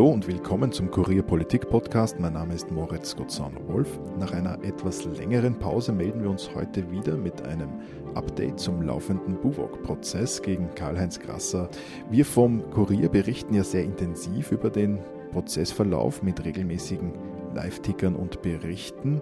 Hallo und willkommen zum Kurier Politik Podcast. Mein Name ist Moritz Gottsauner-Wolf. Nach einer etwas längeren Pause melden wir uns heute wieder mit einem Update zum laufenden Buwok-Prozess gegen Karl-Heinz Grasser. Wir vom Kurier berichten ja sehr intensiv über den Prozessverlauf mit regelmäßigen Live-Tickern und Berichten.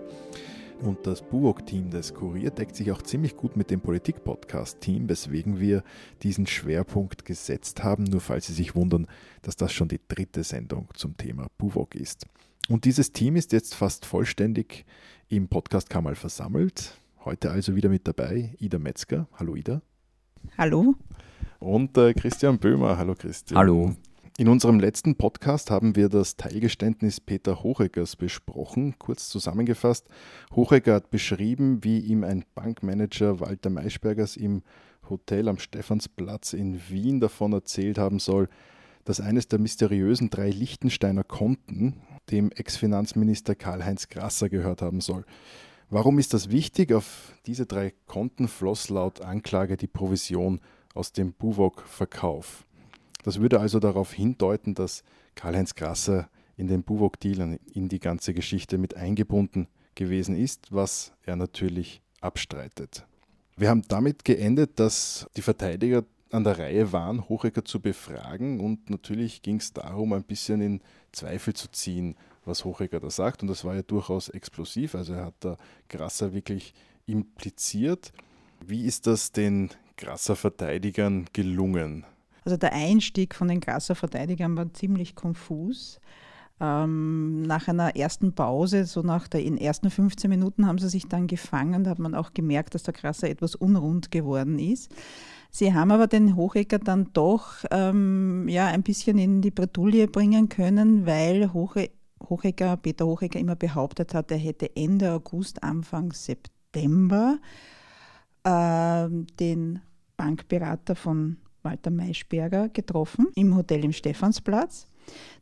Und das Buwok-Team des Kurier deckt sich auch ziemlich gut mit dem Politik-Podcast-Team, weswegen wir diesen Schwerpunkt gesetzt haben, nur falls Sie sich wundern, dass das schon die dritte Sendung zum Thema Buwok ist. Und dieses Team ist jetzt fast vollständig im Podcast Kamal versammelt. Heute also wieder mit dabei Ida Metzger. Hallo Ida. Hallo. Und äh, Christian Böhmer. Hallo Christian. Hallo. In unserem letzten Podcast haben wir das Teilgeständnis Peter Hocheggers besprochen. Kurz zusammengefasst, Hochegger hat beschrieben, wie ihm ein Bankmanager Walter Maischbergers im Hotel am Stephansplatz in Wien davon erzählt haben soll, dass eines der mysteriösen drei Liechtensteiner Konten dem Ex-Finanzminister Karl-Heinz Grasser gehört haben soll. Warum ist das wichtig? Auf diese drei Konten floss laut Anklage die Provision aus dem Buwok-Verkauf. Das würde also darauf hindeuten, dass Karl-Heinz Grasser in den Buwok-Deal in die ganze Geschichte mit eingebunden gewesen ist, was er natürlich abstreitet. Wir haben damit geendet, dass die Verteidiger an der Reihe waren, Hochecker zu befragen und natürlich ging es darum, ein bisschen in Zweifel zu ziehen, was Hochecker da sagt und das war ja durchaus explosiv, also er hat da Grasser wirklich impliziert. Wie ist das den Grasser Verteidigern gelungen? Also der Einstieg von den Grasser Verteidigern war ziemlich konfus. Ähm, nach einer ersten Pause, so nach den ersten 15 Minuten, haben sie sich dann gefangen. Da hat man auch gemerkt, dass der Grasser etwas unrund geworden ist. Sie haben aber den Hochecker dann doch ähm, ja, ein bisschen in die Bredouille bringen können, weil Hoche, Hochecker, Peter Hochecker immer behauptet hat, er hätte Ende August, Anfang September äh, den Bankberater von Walter Maischberger getroffen im Hotel im Stephansplatz.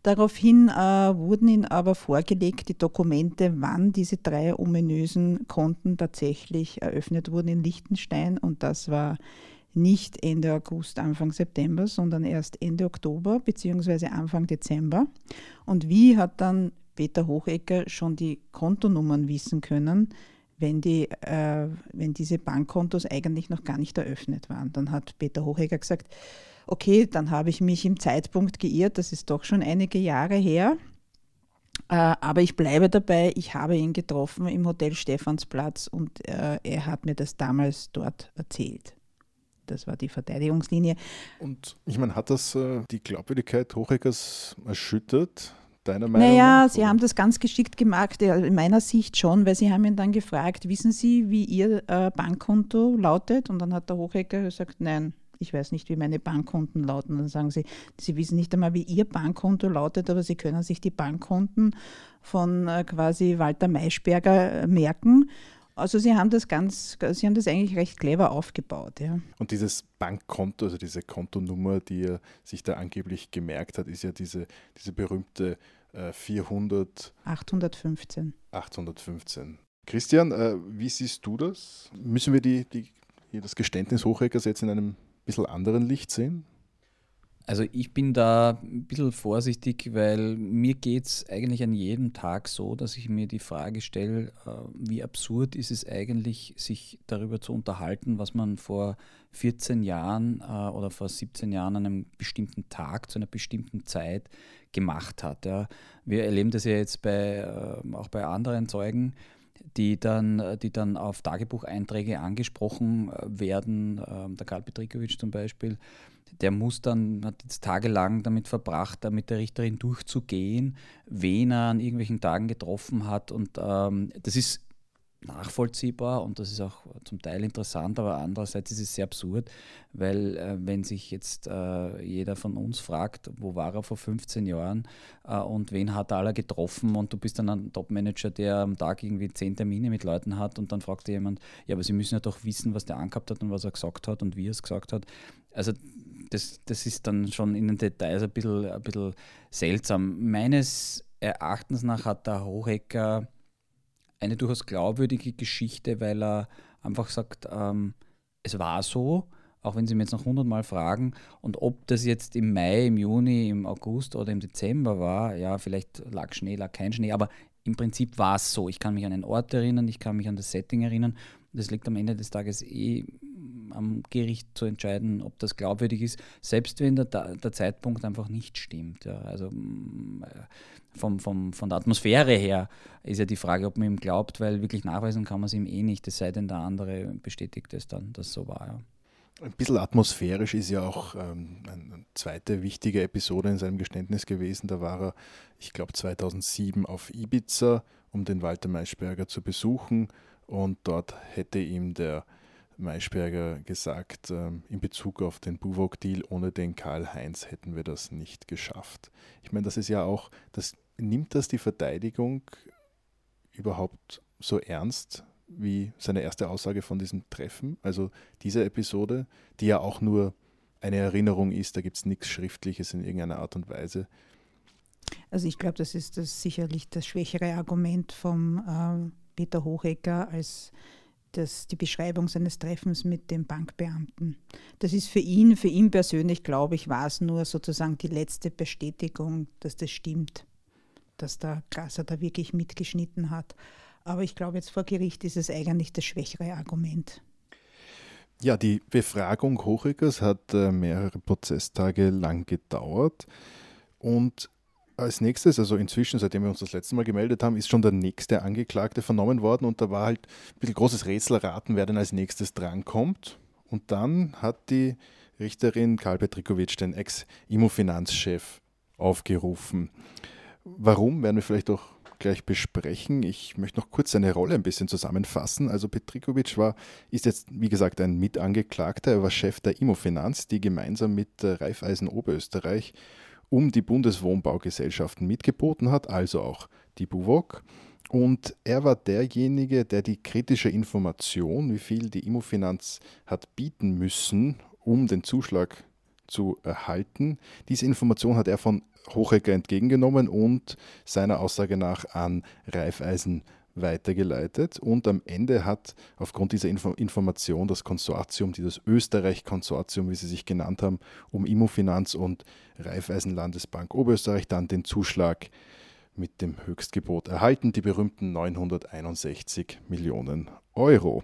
Daraufhin äh, wurden ihnen aber vorgelegt die Dokumente, wann diese drei ominösen Konten tatsächlich eröffnet wurden in Liechtenstein. Und das war nicht Ende August, Anfang September, sondern erst Ende Oktober bzw. Anfang Dezember. Und wie hat dann Peter Hochecker schon die Kontonummern wissen können, wenn, die, äh, wenn diese Bankkontos eigentlich noch gar nicht eröffnet waren. Dann hat Peter Hochegger gesagt, okay, dann habe ich mich im Zeitpunkt geirrt, das ist doch schon einige Jahre her. Äh, aber ich bleibe dabei, ich habe ihn getroffen im Hotel Stephansplatz und äh, er hat mir das damals dort erzählt. Das war die Verteidigungslinie. Und ich meine, hat das äh, die Glaubwürdigkeit Hocheggers erschüttert? Deiner Meinung naja, nach? Sie haben das ganz geschickt gemacht, in meiner Sicht schon, weil Sie haben ihn dann gefragt, wissen Sie, wie Ihr äh, Bankkonto lautet? Und dann hat der Hochhecker gesagt, nein, ich weiß nicht, wie meine Bankkonten lauten. Dann sagen sie, sie wissen nicht einmal, wie ihr Bankkonto lautet, aber sie können sich die Bankkonten von äh, quasi Walter Maischberger äh, merken. Also sie haben das ganz, sie haben das eigentlich recht clever aufgebaut, ja. Und dieses Bankkonto, also diese Kontonummer, die er sich da angeblich gemerkt hat, ist ja diese, diese berühmte äh, 400 815. 815. Christian, äh, wie siehst du das? Müssen wir die, die, das Geständnis Hochreckers jetzt in einem bisschen anderen Licht sehen? Also ich bin da ein bisschen vorsichtig, weil mir geht es eigentlich an jedem Tag so, dass ich mir die Frage stelle, äh, wie absurd ist es eigentlich, sich darüber zu unterhalten, was man vor 14 Jahren äh, oder vor 17 Jahren an einem bestimmten Tag zu einer bestimmten Zeit gemacht hat. Wir erleben das ja jetzt bei, äh, auch bei anderen Zeugen die dann, die dann auf Tagebucheinträge angesprochen werden, ähm, der Karl Petrikowitsch zum Beispiel, der muss dann, hat jetzt tagelang damit verbracht, da mit der Richterin durchzugehen, wen er an irgendwelchen Tagen getroffen hat. Und ähm, das ist nachvollziehbar und das ist auch zum Teil interessant, aber andererseits ist es sehr absurd, weil äh, wenn sich jetzt äh, jeder von uns fragt, wo war er vor 15 Jahren äh, und wen hat er alle getroffen und du bist dann ein Topmanager, der am Tag irgendwie zehn Termine mit Leuten hat und dann fragt dir jemand, ja, aber sie müssen ja doch wissen, was der angehabt hat und was er gesagt hat und wie er es gesagt hat. Also das, das ist dann schon in den Details ein bisschen, ein bisschen seltsam. Meines Erachtens nach hat der Hohecker eine durchaus glaubwürdige Geschichte, weil er einfach sagt, ähm, es war so, auch wenn Sie mir jetzt noch hundertmal fragen. Und ob das jetzt im Mai, im Juni, im August oder im Dezember war, ja, vielleicht lag Schnee, lag kein Schnee, aber im Prinzip war es so. Ich kann mich an den Ort erinnern, ich kann mich an das Setting erinnern. Das liegt am Ende des Tages eh am Gericht zu entscheiden, ob das glaubwürdig ist, selbst wenn der, der Zeitpunkt einfach nicht stimmt. Ja. Also mm, äh, vom, vom, von der Atmosphäre her ist ja die Frage, ob man ihm glaubt, weil wirklich nachweisen kann man es ihm eh nicht, es sei denn, der andere bestätigt es dann, dass so war. Ja. Ein bisschen atmosphärisch ist ja auch ähm, eine zweite wichtige Episode in seinem Geständnis gewesen. Da war er, ich glaube, 2007 auf Ibiza, um den Walter Maischberger zu besuchen. Und dort hätte ihm der Maischberger gesagt, ähm, in Bezug auf den Buwok-Deal, ohne den Karl-Heinz hätten wir das nicht geschafft. Ich meine, das ist ja auch, das, nimmt das die Verteidigung überhaupt so ernst wie seine erste Aussage von diesem Treffen? Also diese Episode, die ja auch nur eine Erinnerung ist, da gibt es nichts Schriftliches in irgendeiner Art und Weise. Also ich glaube, das ist das sicherlich das schwächere Argument vom äh, Peter Hochecker als das, die Beschreibung seines Treffens mit dem Bankbeamten. Das ist für ihn, für ihn persönlich, glaube ich, war es nur sozusagen die letzte Bestätigung, dass das stimmt, dass der Gasser da wirklich mitgeschnitten hat. Aber ich glaube, jetzt vor Gericht ist es eigentlich das schwächere Argument. Ja, die Befragung Hochegers hat äh, mehrere Prozesstage lang gedauert und als nächstes, also inzwischen, seitdem wir uns das letzte Mal gemeldet haben, ist schon der nächste Angeklagte vernommen worden und da war halt ein bisschen großes Rätselraten, wer denn als nächstes drankommt. Und dann hat die Richterin Karl Petrikovic den Ex-Immofinanzchef aufgerufen. Warum, werden wir vielleicht auch gleich besprechen. Ich möchte noch kurz seine Rolle ein bisschen zusammenfassen. Also Petrikovic war, ist jetzt, wie gesagt, ein Mitangeklagter. Er war Chef der Immofinanz, die gemeinsam mit Raiffeisen Oberösterreich um die Bundeswohnbaugesellschaften mitgeboten hat, also auch die BUWOG. Und er war derjenige, der die kritische Information, wie viel die Immofinanz hat bieten müssen, um den Zuschlag zu erhalten. Diese Information hat er von Hochecker entgegengenommen und seiner Aussage nach an Raiffeisen weitergeleitet. Und am Ende hat aufgrund dieser Info Information das Konsortium, dieses Österreich-Konsortium, wie sie sich genannt haben, um Immofinanz und Raiffeisen Landesbank Oberösterreich dann den Zuschlag mit dem Höchstgebot erhalten, die berühmten 961 Millionen Euro.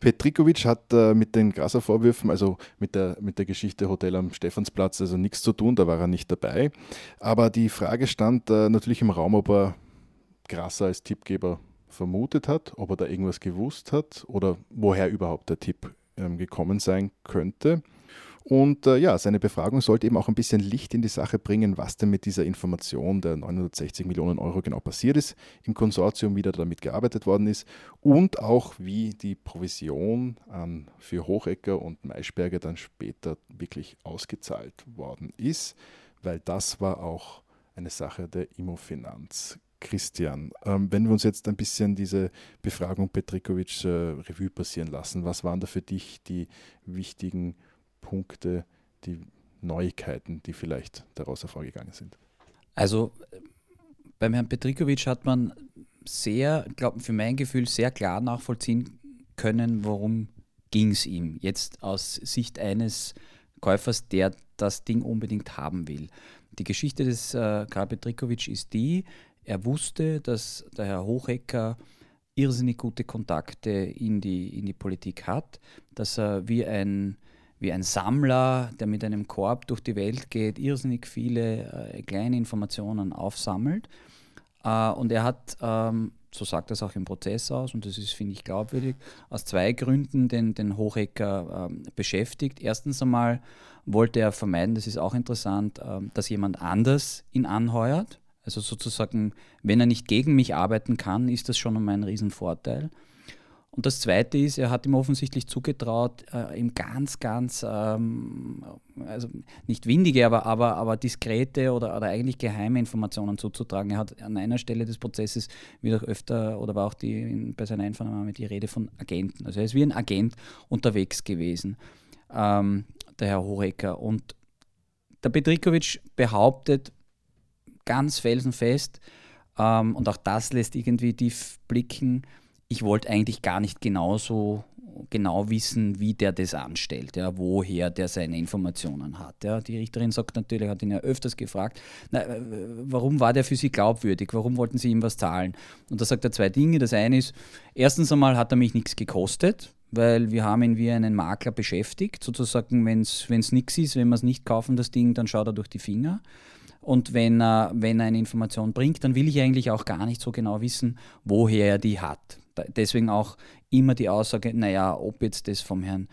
Petrikovic hat äh, mit den Grasser-Vorwürfen, also mit der, mit der Geschichte Hotel am Stephansplatz, also nichts zu tun, da war er nicht dabei. Aber die Frage stand äh, natürlich im Raum, ob er Grasser als Tippgeber vermutet hat, ob er da irgendwas gewusst hat oder woher überhaupt der Tipp ähm, gekommen sein könnte. Und äh, ja, seine Befragung sollte eben auch ein bisschen Licht in die Sache bringen, was denn mit dieser Information der 960 Millionen Euro genau passiert ist im Konsortium, wie da damit gearbeitet worden ist und auch wie die Provision an, für Hochecker und Maischberger dann später wirklich ausgezahlt worden ist, weil das war auch eine Sache der Immofinanz. Christian, ähm, wenn wir uns jetzt ein bisschen diese Befragung Petrikovic äh, Revue passieren lassen, was waren da für dich die wichtigen Punkte, die Neuigkeiten, die vielleicht daraus hervorgegangen sind? Also beim Herrn Petrikovic hat man sehr, glaube für mein Gefühl, sehr klar nachvollziehen können, worum ging es ihm. Jetzt aus Sicht eines Käufers, der das Ding unbedingt haben will. Die Geschichte des äh, Karl Petrikovic ist die, er wusste, dass der Herr Hochecker irrsinnig gute Kontakte in die, in die Politik hat, dass er wie ein, wie ein Sammler, der mit einem Korb durch die Welt geht, irrsinnig viele äh, kleine Informationen aufsammelt. Äh, und er hat, ähm, so sagt das auch im Prozess aus, und das ist, finde ich, glaubwürdig, aus zwei Gründen den, den Hochecker äh, beschäftigt. Erstens einmal wollte er vermeiden, das ist auch interessant, ähm, dass jemand anders ihn anheuert. Also sozusagen, wenn er nicht gegen mich arbeiten kann, ist das schon einmal ein Riesenvorteil. Und das Zweite ist, er hat ihm offensichtlich zugetraut, äh, ihm ganz, ganz, ähm, also nicht windige, aber, aber, aber diskrete oder, oder eigentlich geheime Informationen zuzutragen. Er hat an einer Stelle des Prozesses wieder öfter oder war auch die, bei seiner Einvernahme die Rede von Agenten. Also er ist wie ein Agent unterwegs gewesen, ähm, der Herr Horecker. Und der Petrikovic behauptet, ganz felsenfest. Ähm, und auch das lässt irgendwie tief blicken. Ich wollte eigentlich gar nicht genauso genau wissen, wie der das anstellt, ja, woher der seine Informationen hat. Ja. Die Richterin sagt natürlich, hat ihn ja öfters gefragt, na, warum war der für Sie glaubwürdig, warum wollten Sie ihm was zahlen? Und da sagt er zwei Dinge. Das eine ist, erstens einmal hat er mich nichts gekostet, weil wir haben ihn wie einen Makler beschäftigt. Sozusagen, wenn es nichts ist, wenn wir es nicht kaufen, das Ding, dann schaut er durch die Finger. Und wenn er, wenn er eine Information bringt, dann will ich eigentlich auch gar nicht so genau wissen, woher er die hat. Deswegen auch immer die Aussage, naja, ob jetzt das vom Herrn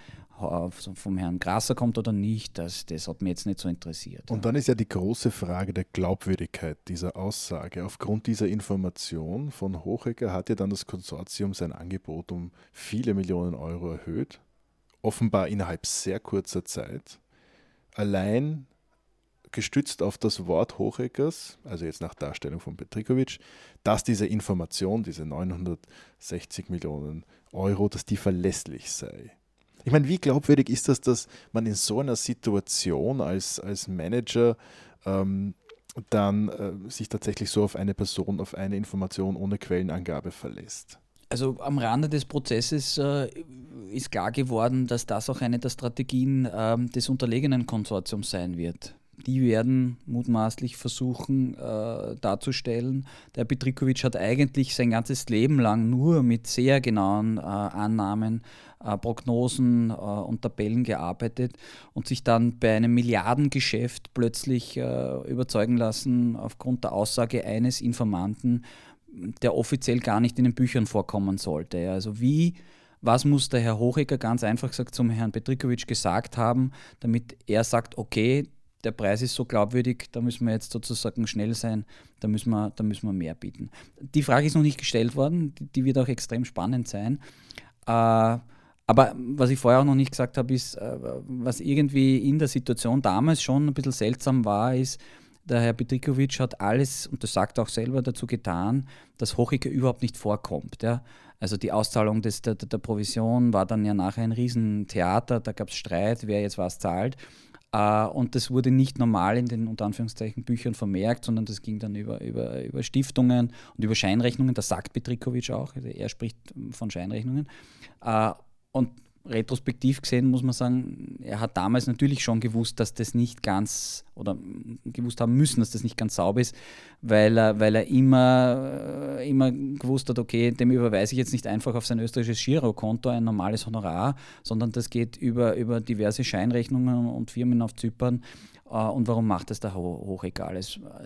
vom Herrn Grasser kommt oder nicht, das, das hat mich jetzt nicht so interessiert. Und dann ist ja die große Frage der Glaubwürdigkeit dieser Aussage. Aufgrund dieser Information von Hochecker hat ja dann das Konsortium sein Angebot um viele Millionen Euro erhöht, offenbar innerhalb sehr kurzer Zeit. Allein gestützt auf das Wort Hocheckers, also jetzt nach Darstellung von Petrikovic, dass diese Information, diese 960 Millionen Euro, dass die verlässlich sei. Ich meine, wie glaubwürdig ist das, dass man in so einer Situation als, als Manager ähm, dann äh, sich tatsächlich so auf eine Person, auf eine Information ohne Quellenangabe verlässt? Also am Rande des Prozesses äh, ist klar geworden, dass das auch eine der Strategien äh, des unterlegenen Konsortiums sein wird die werden mutmaßlich versuchen äh, darzustellen. Der Petrikovic hat eigentlich sein ganzes Leben lang nur mit sehr genauen äh, Annahmen, äh, Prognosen äh, und Tabellen gearbeitet und sich dann bei einem Milliardengeschäft plötzlich äh, überzeugen lassen aufgrund der Aussage eines Informanten, der offiziell gar nicht in den Büchern vorkommen sollte. Also wie was muss der Herr Hochecker ganz einfach gesagt zum Herrn Petrikovic gesagt haben, damit er sagt, okay, der Preis ist so glaubwürdig, da müssen wir jetzt sozusagen schnell sein, da müssen wir, da müssen wir mehr bieten. Die Frage ist noch nicht gestellt worden, die, die wird auch extrem spannend sein. Äh, aber was ich vorher auch noch nicht gesagt habe, ist, äh, was irgendwie in der Situation damals schon ein bisschen seltsam war, ist, der Herr Petrikovic hat alles, und das sagt er auch selber, dazu getan, dass Hochiker überhaupt nicht vorkommt. Ja. Also die Auszahlung des, der, der Provision war dann ja nachher ein Riesentheater, da gab es Streit, wer jetzt was zahlt. Äh, und das wurde nicht normal in den unter Anführungszeichen Büchern vermerkt, sondern das ging dann über, über, über Stiftungen und über Scheinrechnungen. Das sagt Petrikovic auch. Also er spricht von Scheinrechnungen. Äh, und retrospektiv gesehen muss man sagen, er hat damals natürlich schon gewusst, dass das nicht ganz oder gewusst haben müssen, dass das nicht ganz sauber ist, weil er, weil er immer, äh, immer gewusst hat, okay, dem überweise ich jetzt nicht einfach auf sein österreichisches Girokonto ein normales Honorar, sondern das geht über, über diverse Scheinrechnungen und Firmen auf Zypern. Äh, und warum macht das da hochegal?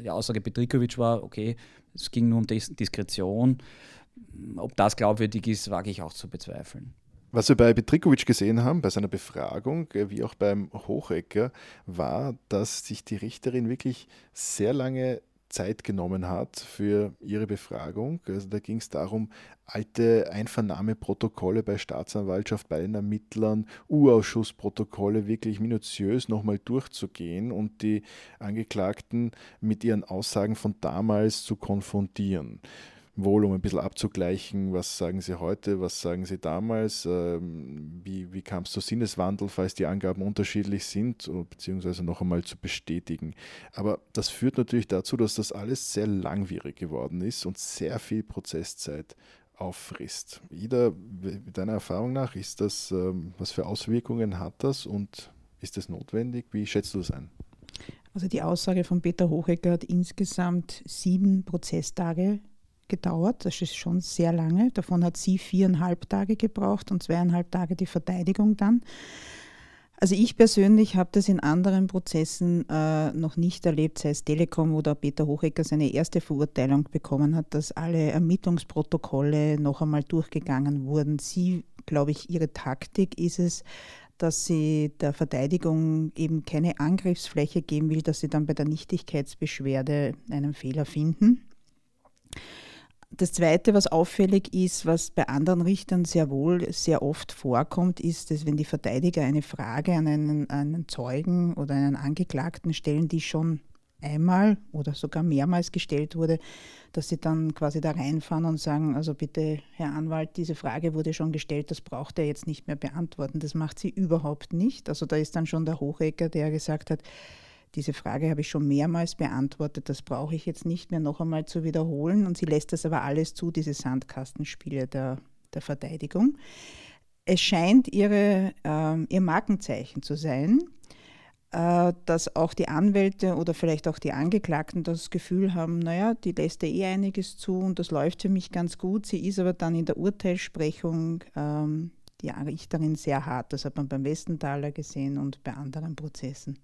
Die Aussage Petrikovic war, okay, es ging nur um Diskretion. Ob das glaubwürdig ist, wage ich auch zu bezweifeln. Was wir bei Petrikovic gesehen haben, bei seiner Befragung, äh, wie auch beim Hochecker, war, dass sich die Richterin wirklich sehr lange Zeit genommen hat für ihre Befragung. Also da ging es darum, alte Einvernahmeprotokolle bei Staatsanwaltschaft, bei den Ermittlern, U-Ausschussprotokolle wirklich minutiös nochmal durchzugehen und die Angeklagten mit ihren Aussagen von damals zu konfrontieren wohl um ein bisschen abzugleichen, was sagen Sie heute, was sagen Sie damals, ähm, wie, wie kam es zu Sinneswandel, falls die Angaben unterschiedlich sind, beziehungsweise noch einmal zu bestätigen. Aber das führt natürlich dazu, dass das alles sehr langwierig geworden ist und sehr viel Prozesszeit auffrisst. Ida, deiner Erfahrung nach, ist das, ähm, was für Auswirkungen hat das und ist das notwendig? Wie schätzt du das ein? Also die Aussage von Peter Hochecker hat insgesamt sieben Prozesstage gedauert. Das ist schon sehr lange. Davon hat sie viereinhalb Tage gebraucht und zweieinhalb Tage die Verteidigung dann. Also ich persönlich habe das in anderen Prozessen äh, noch nicht erlebt, sei es Telekom oder Peter Hochecker seine erste Verurteilung bekommen hat, dass alle Ermittlungsprotokolle noch einmal durchgegangen wurden. Sie, glaube ich, ihre Taktik ist es, dass sie der Verteidigung eben keine Angriffsfläche geben will, dass sie dann bei der Nichtigkeitsbeschwerde einen Fehler finden. Das Zweite, was auffällig ist, was bei anderen Richtern sehr wohl sehr oft vorkommt, ist, dass wenn die Verteidiger eine Frage an einen, einen Zeugen oder einen Angeklagten stellen, die schon einmal oder sogar mehrmals gestellt wurde, dass sie dann quasi da reinfahren und sagen, also bitte, Herr Anwalt, diese Frage wurde schon gestellt, das braucht er jetzt nicht mehr beantworten. Das macht sie überhaupt nicht. Also da ist dann schon der Hochecker, der gesagt hat, diese Frage habe ich schon mehrmals beantwortet, das brauche ich jetzt nicht mehr noch einmal zu wiederholen. Und sie lässt das aber alles zu, diese Sandkastenspiele der, der Verteidigung. es scheint ihre, äh, ihr Markenzeichen zu sein, äh, dass auch die Anwälte oder vielleicht auch die Angeklagten das Gefühl haben, naja, die lässt ja eh einiges zu und das läuft für mich ganz gut. Sie ist aber dann in der Urteilssprechung ähm, die Richterin sehr hart. Das hat man beim Westenthaler gesehen und bei anderen Prozessen.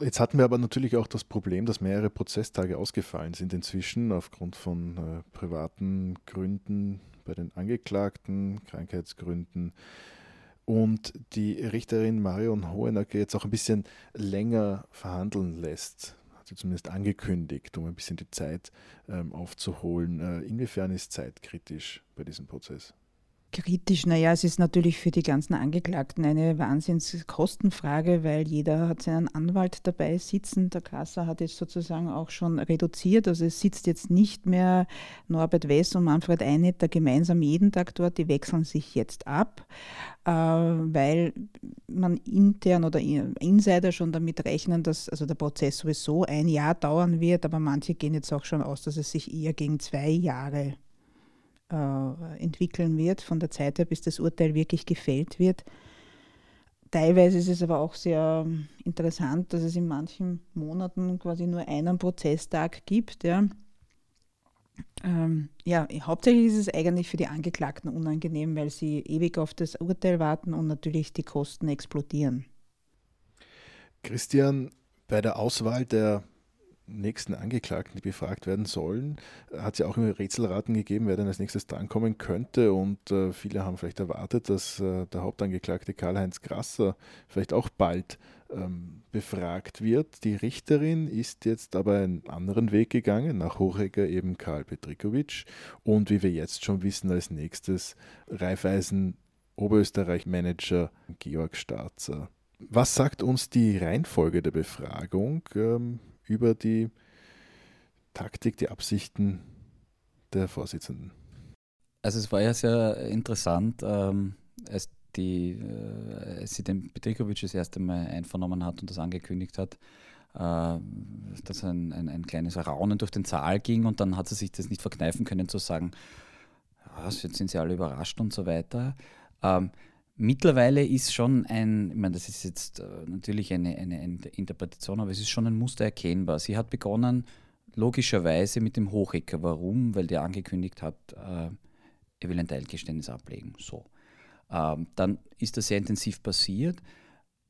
Jetzt hatten wir aber natürlich auch das Problem, dass mehrere Prozesstage ausgefallen sind inzwischen aufgrund von äh, privaten Gründen bei den Angeklagten, Krankheitsgründen. Und die Richterin Marion Hohenacker jetzt auch ein bisschen länger verhandeln lässt, hat sie zumindest angekündigt, um ein bisschen die Zeit ähm, aufzuholen. Äh, inwiefern ist Zeit kritisch bei diesem Prozess? Kritisch, naja, es ist natürlich für die ganzen Angeklagten eine Wahnsinnskostenfrage, weil jeder hat seinen Anwalt dabei sitzen. Der Grasser hat jetzt sozusagen auch schon reduziert. Also es sitzt jetzt nicht mehr Norbert Wess und Manfred Einetter gemeinsam jeden Tag dort. Die wechseln sich jetzt ab, äh, weil man intern oder Insider schon damit rechnen, dass also der Prozess sowieso ein Jahr dauern wird. Aber manche gehen jetzt auch schon aus, dass es sich eher gegen zwei Jahre äh, entwickeln wird, von der Zeit her, bis das Urteil wirklich gefällt wird. Teilweise ist es aber auch sehr interessant, dass es in manchen Monaten quasi nur einen Prozesstag gibt. Ja. Ähm, ja, hauptsächlich ist es eigentlich für die Angeklagten unangenehm, weil sie ewig auf das Urteil warten und natürlich die Kosten explodieren. Christian, bei der Auswahl der nächsten Angeklagten, die befragt werden sollen, hat es ja auch immer Rätselraten gegeben, wer denn als nächstes drankommen könnte. Und äh, viele haben vielleicht erwartet, dass äh, der Hauptangeklagte Karl-Heinz Grasser vielleicht auch bald ähm, befragt wird. Die Richterin ist jetzt aber einen anderen Weg gegangen, nach Hochegger eben Karl Petrikovic und wie wir jetzt schon wissen, als nächstes Raiffeisen Oberösterreich-Manager Georg Starzer. Was sagt uns die Reihenfolge der Befragung? Ähm, über die Taktik, die Absichten der Vorsitzenden. Also es war ja sehr interessant, ähm, als, die, äh, als sie den Petrikovic das erste Mal einvernommen hat und das angekündigt hat, äh, dass ein, ein, ein, kleines Raunen durch den Saal ging und dann hat sie sich das nicht verkneifen können zu sagen, ja, jetzt sind sie alle überrascht und so weiter. Ähm, Mittlerweile ist schon ein, ich meine, das ist jetzt äh, natürlich eine, eine, Interpretation, aber es ist schon ein Muster erkennbar. Sie hat begonnen, logischerweise mit dem Hochecker. Warum? Weil der angekündigt hat, äh, er will ein Teilgeständnis ablegen. So. Ähm, dann ist das sehr intensiv passiert.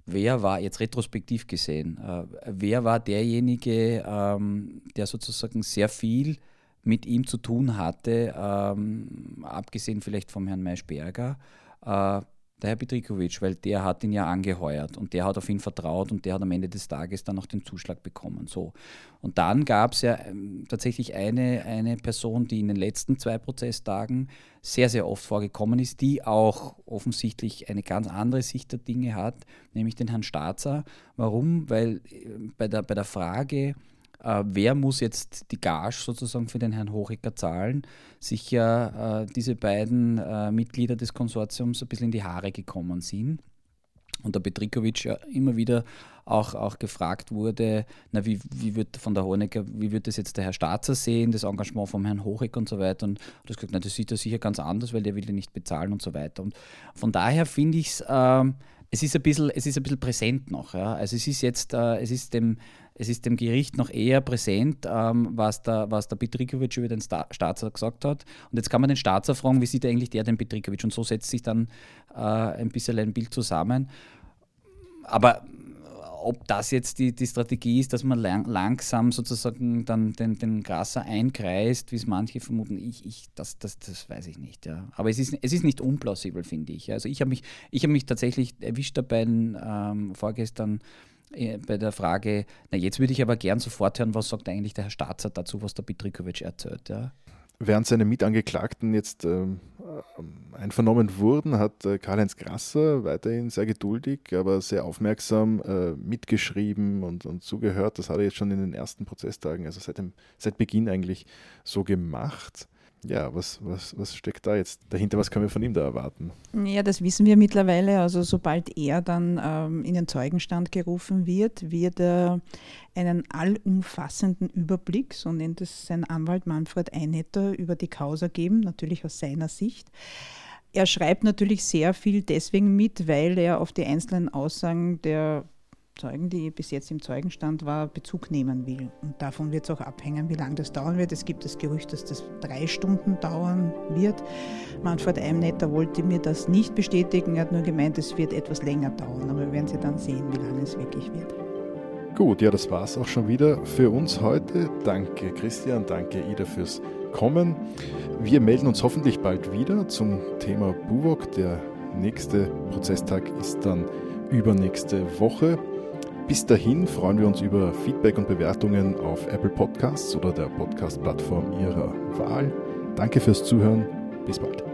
Wer war jetzt retrospektiv gesehen, äh, wer war derjenige, ähm, der sozusagen sehr viel mit ihm zu tun hatte, ähm, abgesehen vielleicht vom Herrn Maischberger, äh, der Herr Petrikovic, weil der hat ihn ja angeheuert und der hat auf ihn vertraut und der hat am Ende des Tages dann auch den Zuschlag bekommen. So. Und dann gab es ja ähm, tatsächlich eine, eine Person, die in den letzten zwei Prozesstagen sehr, sehr oft vorgekommen ist, die auch offensichtlich eine ganz andere Sicht der Dinge hat, nämlich den Herrn Staatser. Warum? Weil äh, bei der, bei der Frage, äh, wer muss jetzt die Gage sozusagen für den Herrn Hochecker zahlen, sich ja äh, diese beiden äh, Mitglieder des Konsortiums ein bisschen in die Haare gekommen sind. Und der Petrikovic ja immer wieder auch, auch gefragt wurde, na, wie, wie wird von der Honecker, wie wird das jetzt der Herr Staatser sehen, das Engagement vom Herrn Hochecker und so weiter. Und das gesagt, na, das sieht er sicher ganz anders, weil der will den nicht bezahlen und so weiter. Und von daher finde ich es, äh, es ist ein bisschen, es ist ein bisschen präsent noch. Ja. Also es ist jetzt, äh, es ist dem, es ist dem Gericht noch eher präsent, ähm, was, der, was der Petrikovic über den Sta Staatser gesagt hat. Und jetzt kann man den Staatser fragen, wie sieht eigentlich der den Petrikovic? Und so setzt sich dann äh, ein bisschen ein Bild zusammen. Aber ob das jetzt die, die Strategie ist, dass man lang, langsam sozusagen dann den, den Grasser einkreist, wie es manche vermuten, ich, ich, das, das, das weiß ich nicht. Ja. Aber es ist, es ist nicht unplausibel, finde ich. Also ich habe mich, hab mich tatsächlich erwischt dabei ähm, vorgestern äh, bei der Frage, na jetzt würde ich aber gern sofort hören, was sagt eigentlich der Herr Staatser dazu, was der Petrikovic erzählt. Ja. Während seine Mitangeklagten jetzt ähm, äh, einvernommen wurden, hat äh, Karl-Heinz Grasser weiterhin sehr geduldig, aber sehr aufmerksam äh, mitgeschrieben und, und zugehört. Das hat er jetzt schon in den ersten Prozesstagen, also seit, dem, seit Beginn eigentlich so gemacht. Ja, was, was, was steckt da jetzt dahinter? Was können wir von ihm da erwarten? Ja, das wissen wir mittlerweile. Also sobald er dann ähm, in den Zeugenstand gerufen wird, wird er einen allumfassenden Überblick, so nennt es sein Anwalt Manfred Einetter, über die Causa geben, natürlich aus seiner Sicht. er schreibt natürlich sehr viel deswegen mit, weil er auf die einzelnen Aussagen der Zeugen, die bis jetzt im Zeugenstand war, Bezug nehmen will. Und davon wird es auch abhängen, wie lange das dauern wird. Es gibt das Gerücht, dass das drei Stunden dauern wird. Manfred Eimnetter wollte mir das nicht bestätigen. Er hat nur gemeint, es wird etwas länger dauern. Aber wir werden Sie dann sehen, wie lange es wirklich wird. Gut, ja, das war es auch schon wieder für uns heute. Danke Christian, danke Ida fürs Kommen. Wir melden uns hoffentlich bald wieder zum Thema Buwok. Der nächste Prozesstag ist dann übernächste Woche. Bis dahin freuen wir uns über Feedback und Bewertungen auf Apple Podcasts oder der Podcast-Plattform Ihrer Wahl. Danke fürs Zuhören. Bis bald.